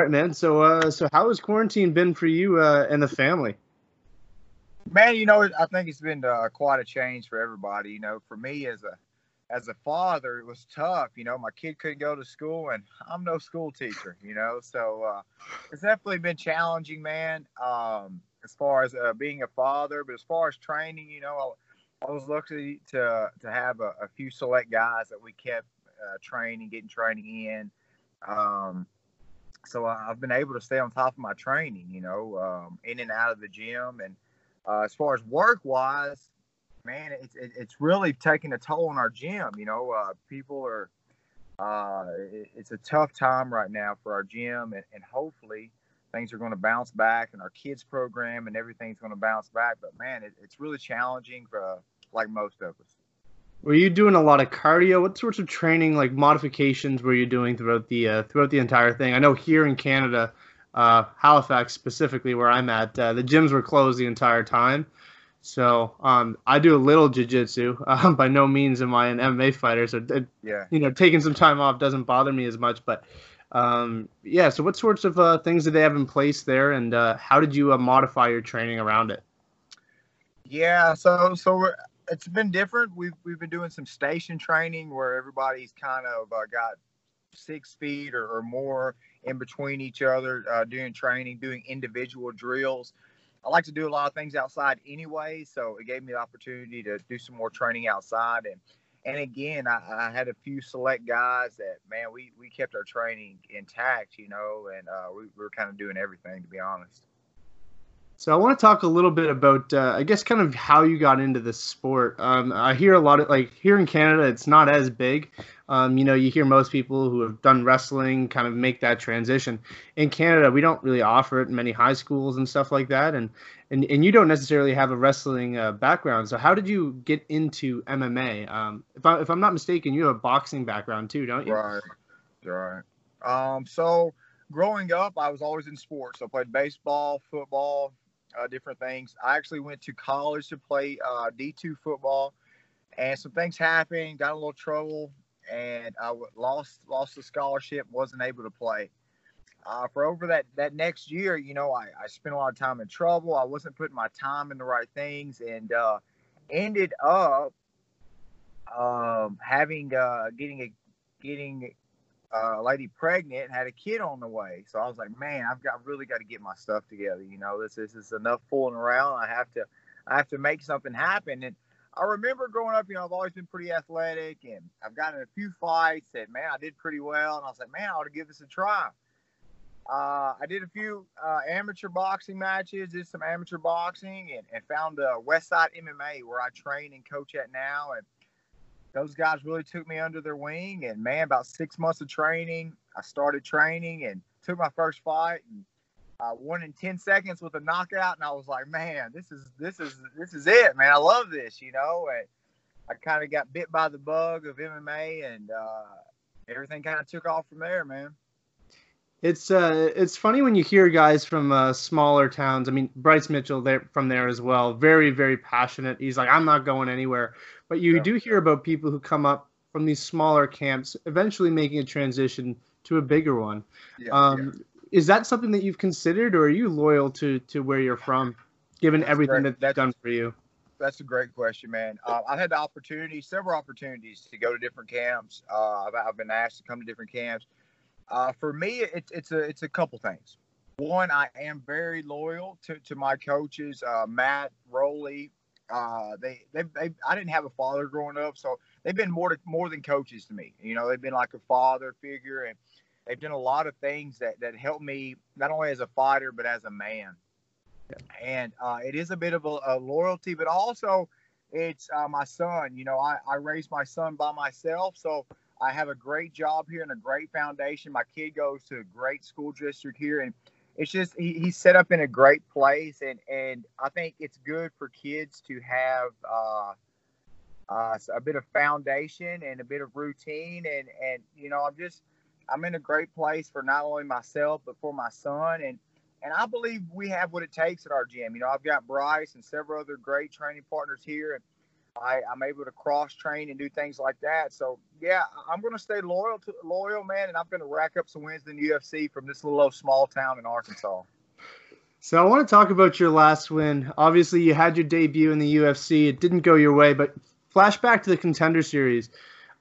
Right, man. So, uh, so how has quarantine been for you uh, and the family? Man, you know, I think it's been uh, quite a change for everybody. You know, for me as a as a father, it was tough. You know, my kid couldn't go to school, and I'm no school teacher. You know, so uh, it's definitely been challenging, man. Um, as far as uh, being a father, but as far as training, you know, I, I was lucky to to have a, a, few select guys that we kept uh, training, getting training in. Um, so I've been able to stay on top of my training, you know, um, in and out of the gym. And uh, as far as work wise, man, it's it's really taking a toll on our gym. You know, uh, people are. Uh, it's a tough time right now for our gym, and, and hopefully things are going to bounce back, and our kids program and everything's going to bounce back. But man, it, it's really challenging for uh, like most of us. Were you doing a lot of cardio? What sorts of training, like modifications, were you doing throughout the uh, throughout the entire thing? I know here in Canada, uh, Halifax specifically, where I'm at, uh, the gyms were closed the entire time. So um, I do a little jiu-jitsu. Um, by no means am I an MMA fighter, so it, yeah, you know, taking some time off doesn't bother me as much. But um, yeah, so what sorts of uh, things did they have in place there, and uh, how did you uh, modify your training around it? Yeah, so so it's been different. We've we've been doing some station training where everybody's kind of uh, got six feet or, or, more in between each other, uh, doing training, doing individual drills. I like to do a lot of things outside anyway, so it gave me the opportunity to do some more training outside. And and again, I, I had a few select guys that man, we we kept our training intact, you know, and uh, we, we were kind of doing everything to be honest. So I want to talk a little bit about, uh, I guess, kind of how you got into this sport. Um, I hear a lot of like here in Canada, it's not as big. Um, you know, you hear most people who have done wrestling kind of make that transition. In Canada, we don't really offer it in many high schools and stuff like that, and and, and you don't necessarily have a wrestling uh, background. So how did you get into MMA? Um, if I if I'm not mistaken, you have a boxing background too, don't you? Right, right. Um, so growing up, I was always in sports. I played baseball, football, uh, different things. I actually went to college to play uh, D2 football, and some things happened, got a little trouble, and I lost lost the scholarship, wasn't able to play. Uh, for over that that next year, you know, I, I spent a lot of time in trouble. I wasn't putting my time in the right things, and uh, ended up um, having uh, getting a getting uh, lady pregnant and had a kid on the way. So I was like, man, I've got really got to get my stuff together. You know, this, this is enough fooling around. I have to, I have to make something happen. And I remember growing up, you know, I've always been pretty athletic and I've gotten a few fights and man, I did pretty well. And I was like, man, I ought to give this a try. Uh, I did a few uh, amateur boxing matches, did some amateur boxing, and, and found uh, Westside MMA where I train and coach at now. And those guys really took me under their wing. And man, about six months of training, I started training and took my first fight and uh, won in 10 seconds with a knockout. And I was like, man, this is, this is, this is it, man. I love this, you know, and I kind of got bit by the bug of MMA and, uh, everything kind of took off from there, man. It's uh, it's funny when you hear guys from uh, smaller towns. I mean, Bryce Mitchell there from there as well. Very, very passionate. He's like, I'm not going anywhere. But you yeah. do hear about people who come up from these smaller camps, eventually making a transition to a bigger one. Yeah, um, yeah. Is that something that you've considered, or are you loyal to to where you're from, given that's everything great. that's, that's done for you? That's a great question, man. Uh, I've had the opportunity, several opportunities to go to different camps. Uh, I've, I've, been asked to come to different camps. Uh, for me, it's it's a it's a couple things. One, I am very loyal to, to my coaches, uh, Matt Rowley, uh, they, they, they, I didn't have a father growing up, so they've been more to, more than coaches to me. You know, they've been like a father figure, and they've done a lot of things that that help me not only as a fighter but as a man. Yeah. And uh, it is a bit of a, a loyalty, but also it's uh, my son. You know, I, I raised my son by myself, so I have a great job here and a great foundation. My kid goes to a great school district here, and it's just he, he's set up in a great place, and and I think it's good for kids to have uh, uh, a bit of foundation and a bit of routine, and and you know I'm just I'm in a great place for not only myself but for my son, and and I believe we have what it takes at our gym. You know I've got Bryce and several other great training partners here, and I, I'm able to cross train and do things like that. So yeah, I'm going to stay loyal to loyal, man, and I'm going to rack up some wins in the UFC from this little small town in Arkansas. So I want to talk about your last win. Obviously, you had your debut in the UFC. It didn't go your way, but flashback to the Contender Series.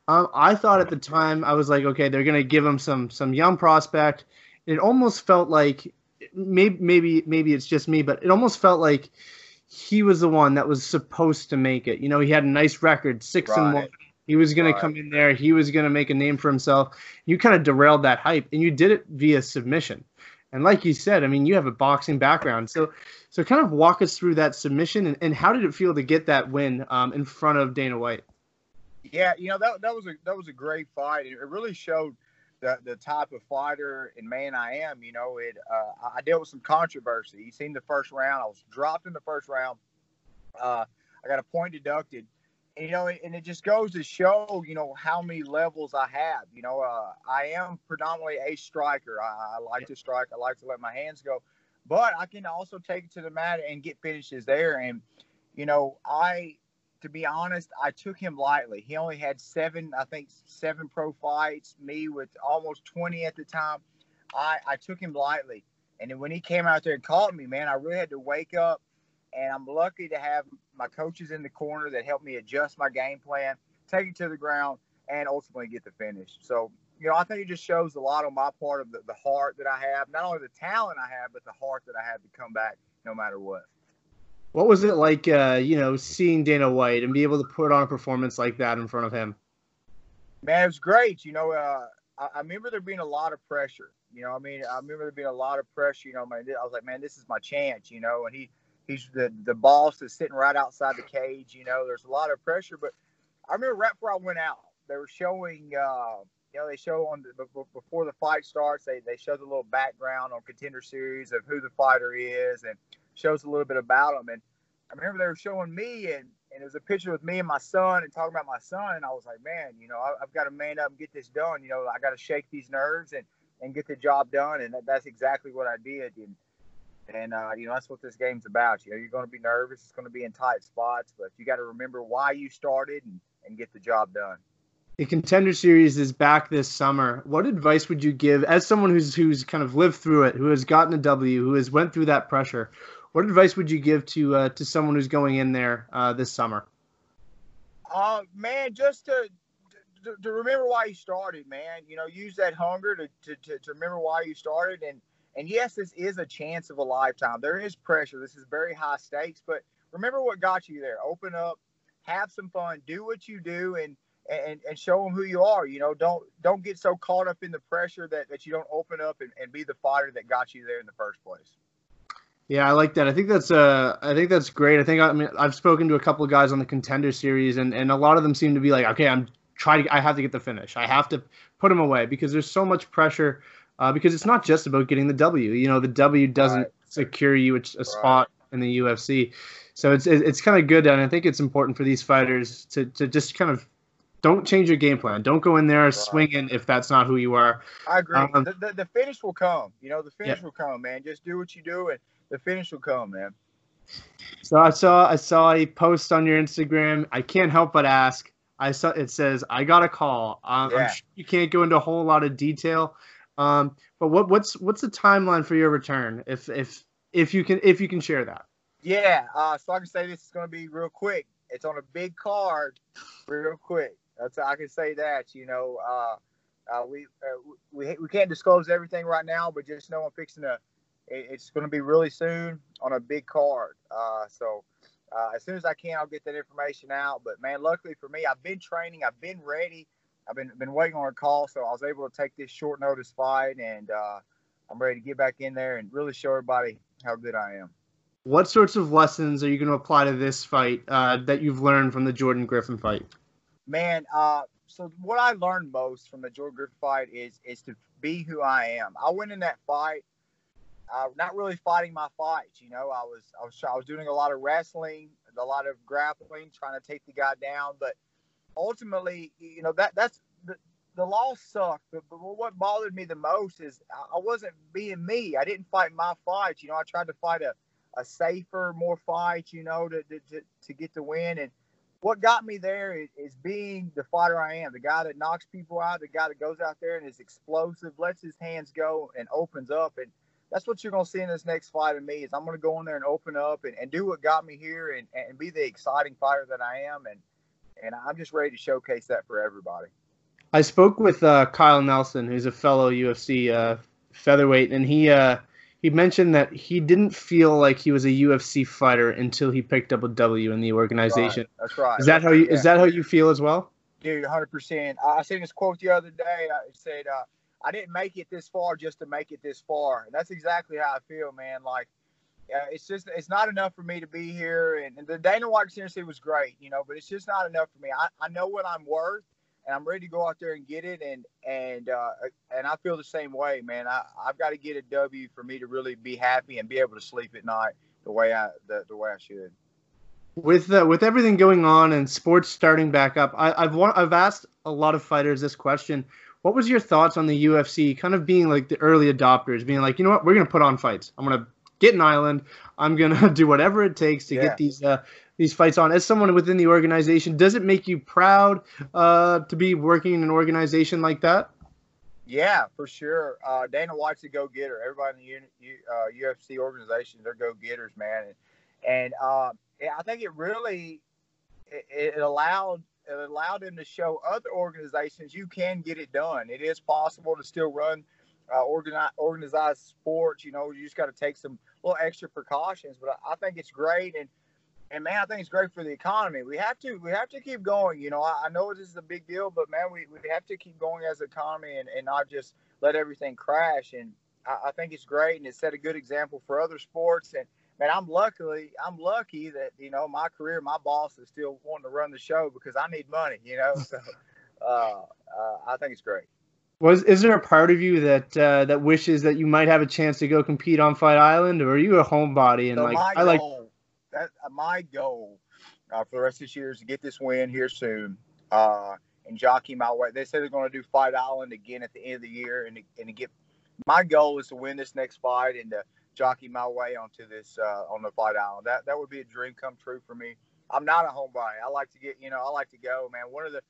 Um, I thought at the time I was like, okay, they're going to give him some some young prospect. It almost felt like maybe maybe maybe it's just me, but it almost felt like he was the one that was supposed to make it. You know, he had a nice record, six right. and one. He was going right. to come in there. He was going to make a name for himself. You kind of derailed that hype, and you did it via submission. And like you said, I mean, you have a boxing background, so so kind of walk us through that submission and, and how did it feel to get that win um, in front of Dana White? Yeah, you know that that was a that was a great fight. It really showed the the type of fighter and man I am. You know, it uh, I dealt with some controversy. You seen the first round, I was dropped in the first round. Uh, I got a point deducted you know, and it just goes to show, you know, how many levels I have. You know, uh, I am predominantly a striker. I, I like to strike. I like to let my hands go, but I can also take it to the mat and get finishes there. And you know, I, to be honest, I took him lightly. He only had seven, I think, seven pro fights. Me with almost twenty at the time. I I took him lightly, and then when he came out there and caught me, man, I really had to wake up and I'm lucky to have my coaches in the corner that helped me adjust my game plan, take it to the ground, and ultimately get the finish. So, you know, I think it just shows a lot on my part of the, the heart that I have, not only the talent I have, but the heart that I have to come back no matter what. What was it like, uh, you know, seeing Dana White and be able to put on a performance like that in front of him? Man, it was great. You know, uh, I, I remember there being a lot of pressure. You know, I mean, I remember there being a lot of pressure. You know, man, I was like, man, this is my chance. You know, and he he's the the boss is sitting right outside the cage. You know, there's a lot of pressure. But I remember right before I went out, they were showing. Uh, you know, they show on the, before the fight starts. They they show the little background on Contender Series of who the fighter is and shows a little bit about them. And I remember they were showing me and and it was a picture with me and my son and talking about my son. And I was like, man, you know, I, have got to man up and get this done. You know, I got to shake these nerves and and get the job done. And that, that's exactly what I did. And and uh, you know that's what this game's about. You know, you're going to be nervous. It's going to be in tight spots, but you got to remember why you started and, and get the job done. The contender series is back this summer. What advice would you give as someone who's who's kind of lived through it, who has gotten a W, who has went through that pressure? What advice would you give to uh, to someone who's going in there uh, this summer? Uh, man, just to, to, to remember why you started, man. You know, use that hunger to, to, to, to remember why you started and and yes, this is a chance of a lifetime. There is pressure. This is very high stakes, but remember what got you there. Open up, have some fun, do what you do, and and, and show them who you are. You know, don't don't get so caught up in the pressure that, that you don't open up and, and be the fighter that got you there in the first place. Yeah, I like that. I think that's uh, I think that's great. I think I mean I've spoken to a couple of guys on the contender series, and, and a lot of them seem to be like, okay, I'm trying to, I have to get the finish. I have to put them away because there's so much pressure uh, because it's not just about getting the W. You know, the W doesn't right. secure you a, a spot right. in the UFC. So it's it's kind of good, and I think it's important for these fighters to to just kind of don't change your game plan. Don't go in there right. swinging if that's not who you are. I agree. Um, the, the, the, finish will come. You know, the finish yeah. will come, man. Just do what you do, and the finish will come, man. So I saw I saw a post on your Instagram. I can't help but ask. I saw it says I got a call. Um, yeah. sure you can't go into a whole lot of detail, um, but what what's what's the timeline for your return, if if if you can if you can share that? Yeah, uh, so I can say this is going to be real quick. It's on a big card, real quick. That's I can say that. You know, uh, uh, we, uh, we we can't disclose everything right now, but just know I'm fixing to. It's going to be really soon on a big card. Uh, so uh, as soon as I can, I'll get that information out. But man, luckily for me, I've been training. I've been ready. I've been been waiting on a call, so I was able to take this short notice fight, and uh, I'm ready to get back in there and really show everybody how good I am. What sorts of lessons are you going to apply to this fight uh, that you've learned from the Jordan Griffin fight? Man, uh, so what I learned most from the Jordan Griffin fight is is to be who I am. I went in that fight, uh, not really fighting my fights. You know, I was I was I was doing a lot of wrestling, a lot of grappling, trying to take the guy down, but ultimately, you know, that that's the, the loss sucked. But, but what bothered me the most is I wasn't being me. I didn't fight my fights. You know, I tried to fight a, a safer, more fight, you know, to, to, to get the win. And, what got me there is, is, being the fighter I am, the guy that knocks people out, the guy that goes out there and is explosive, lets his hands go and opens up. And that's what you're going to see in this next fight of me is I'm going to go in there and open up and, and do what got me here and, and be the exciting fighter that I am. And, and I'm just ready to showcase that for everybody. I spoke with uh, Kyle Nelson, who's a fellow UFC uh, featherweight, and he uh, he mentioned that he didn't feel like he was a UFC fighter until he picked up a W in the organization. Right. That's right. Is that how you yeah. is that how you feel as well? Dude, hundred percent. I seen this quote the other day. I said, uh, "I didn't make it this far just to make it this far," and that's exactly how I feel, man. Like, it's just it's not enough for me to be here, and, and the Dana White Conspiracy was great, you know, but it's just not enough for me. I, I know what I'm worth and I'm ready to go out there and get it. And and uh, and I feel the same way, man. I I've got to get a W for me to really be happy and be able to sleep at night the way I the, the way I should. With uh, with everything going on and sports starting back up, I, I've I've asked a lot of fighters this question. What was your thoughts on the UFC kind of being like the early adopters, being like, you know what, we're gonna put on fights. I'm gonna get an island. I'm gonna do whatever it takes to yeah. get these uh, these fights on. As someone within the organization, does it make you proud uh, to be working in an organization like that? Yeah, for sure. Uh, Dana White's a go-getter. Everybody in the U, uh, UFC organization, they're go-getters, man. And, and uh, I think it really it, it, allowed allowed him to show other organizations you can get it done. It is possible to still run uh, organize, organized sports. You know, you just got to take some little extra precautions. But I, I think it's great. And and man, I think it's great for the economy. We have to we have to keep going. You know, I, I know this is a big deal, but man, we, we have to keep going as an economy and, and not just let everything crash. And I, I think it's great, and it set a good example for other sports. And man, I'm luckily I'm lucky that you know my career, my boss is still wanting to run the show because I need money. You know, so uh, uh, I think it's great. Was is there a part of you that uh, that wishes that you might have a chance to go compete on Fight Island, or are you a homebody and so like I like that uh, my goal uh, for the rest of this year is to get this win here soon uh, and jockey my way. They said they're going to do Fight Island again at the end of the year, and to, and to get my goal is to win this next fight and to jockey my way onto this uh, on the Fight Island. That that would be a dream come true for me. I'm not a homebody. I like to get you know I like to go, man. One of the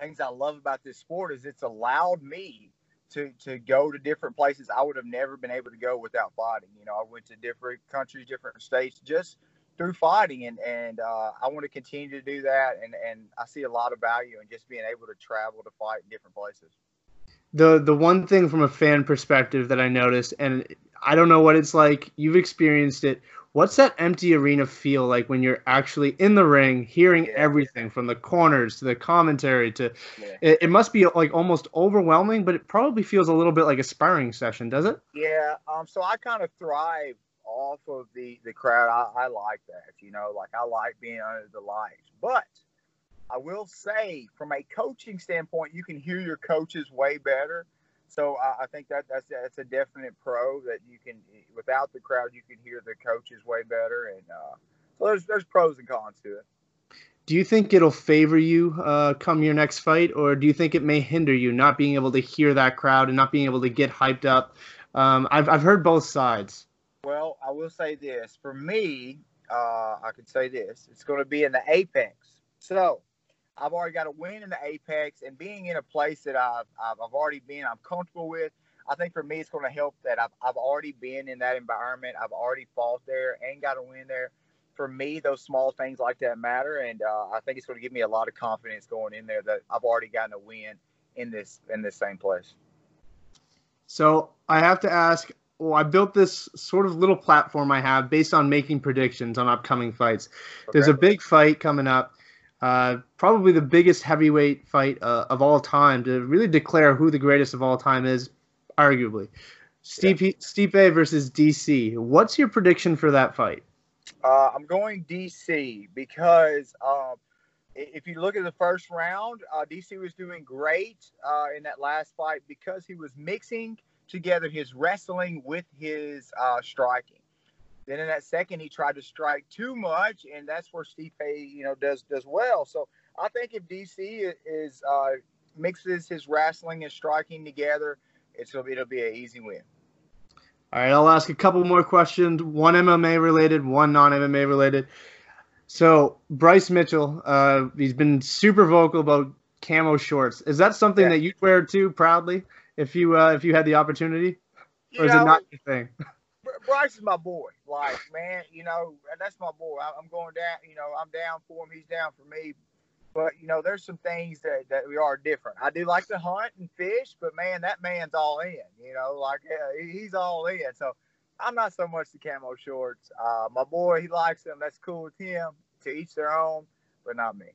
things I love about this sport is it's allowed me to to go to different places I would have never been able to go without fighting. You know, I went to different countries, different states, just through fighting, and and uh, I want to continue to do that. And and I see a lot of value in just being able to travel to fight in different places. The the one thing from a fan perspective that I noticed, and I don't know what it's like. You've experienced it. What's that empty arena feel like when you're actually in the ring, hearing yeah. everything from the corners to the commentary to? Yeah. It, it, must be like almost overwhelming, but it probably feels a little bit like a sparring session, does it? Yeah. Um. So I kind of thrive off of the the crowd. I, I like that. You know, like I like being under the lights, but. I will say, from a coaching standpoint, you can hear your coaches way better so I, I, think that that's that's a definite pro that you can without the crowd you can hear the coaches way better and uh, so there's there's pros and cons to it. Do you think it'll favor you uh, come your next fight, or do you think it may hinder you not being able to hear that crowd and not being able to get hyped up? Um, I've I've heard both sides. Well, I will say this: for me, uh, I could say this: it's going to be in the apex. So I've already got a win in the Apex, and being in a place that I've, I've, I've already been, I'm comfortable with. I think for me, it's going to help that I've, I've already been in that environment. I've already fought there and got a win there. For me, those small things like that matter, and uh, I think it's going to give me a lot of confidence going in there that I've already gotten a win in this in this same place. So I have to ask. Well, I built this sort of little platform I have based on making predictions on upcoming fights. Okay. There's a big fight coming up uh, probably the biggest heavyweight fight uh, of all time to really declare who the greatest of all time is, arguably. Stipe, yeah. Stipe versus DC. What's your prediction for that fight? Uh, I'm going DC because um, if you look at the first round, uh, DC was doing great uh, in that last fight because he was mixing together his wrestling with his uh, striking. Then in that second, he tried to strike too much, and that's where Stipe, you know, does does well. So I think if DC is uh, mixes his wrestling and striking together, it's it'll be an easy win. All right, I'll ask a couple more questions. One MMA related, one non MMA related. So Bryce Mitchell, uh, he's been super vocal about camo shorts. Is that something yeah. that you'd wear too proudly if you uh, if you had the opportunity, you or is know, it not your thing? Bryce is my boy. Like man, you know that's my boy. I'm going down. You know I'm down for him. He's down for me. But you know there's some things that, that we are different. I do like to hunt and fish, but man, that man's all in. You know, like yeah, he's all in. So I'm not so much the camo shorts. Uh, my boy, he likes them. That's cool with him. To each their own, but not me.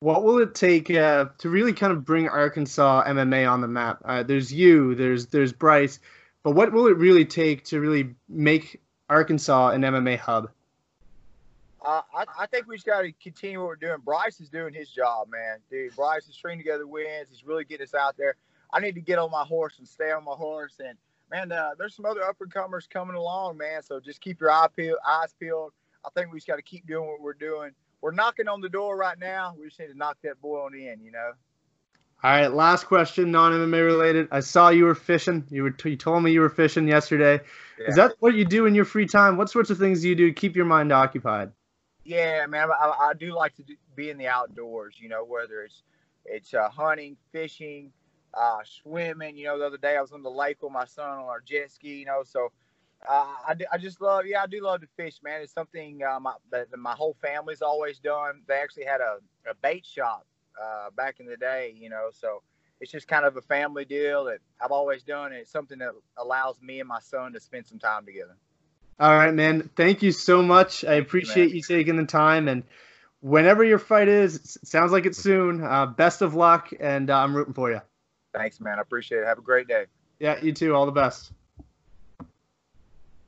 What will it take uh, to really kind of bring Arkansas MMA on the map? Uh, there's you, there's there's Bryce, but what will it really take to really make Arkansas an MMA hub? Uh, I, I, think we just got to continue what we're doing. Bryce is doing his job, man. Dude, Bryce is stringing together wins. He's really getting us out there. I need to get on my horse and stay on my horse. And man, uh, there's some other up and comers coming along, man. So just keep your eye peeled, eyes peeled. I think we just got to keep doing what we're doing. We're knocking on the door right now. We just need to knock that boy on in, you know. All right, last question, non MMA related. I saw you were fishing. You were you told me you were fishing yesterday. Yeah. Is that what you do in your free time? What sorts of things do you do to keep your mind occupied? Yeah, man, I, I do like to do, be in the outdoors. You know, whether it's it's uh, hunting, fishing, uh, swimming. You know, the other day I was on the lake with my son on our jet ski. You know, so uh, I, I just love, yeah, I do love to fish, man. It's something uh, my, that my whole family's always done. They actually had a, a bait shop uh, back in the day, you know, so it's just kind of a family deal that I've always done. And it's something that allows me and my son to spend some time together. All right, man. Thank you so much. I appreciate you, you, taking the time. And whenever your fight is, sounds like it's soon. Uh, best of luck, and uh, I'm rooting for you. Thanks, man. I appreciate it. Have a great day. Yeah, you too. All the best.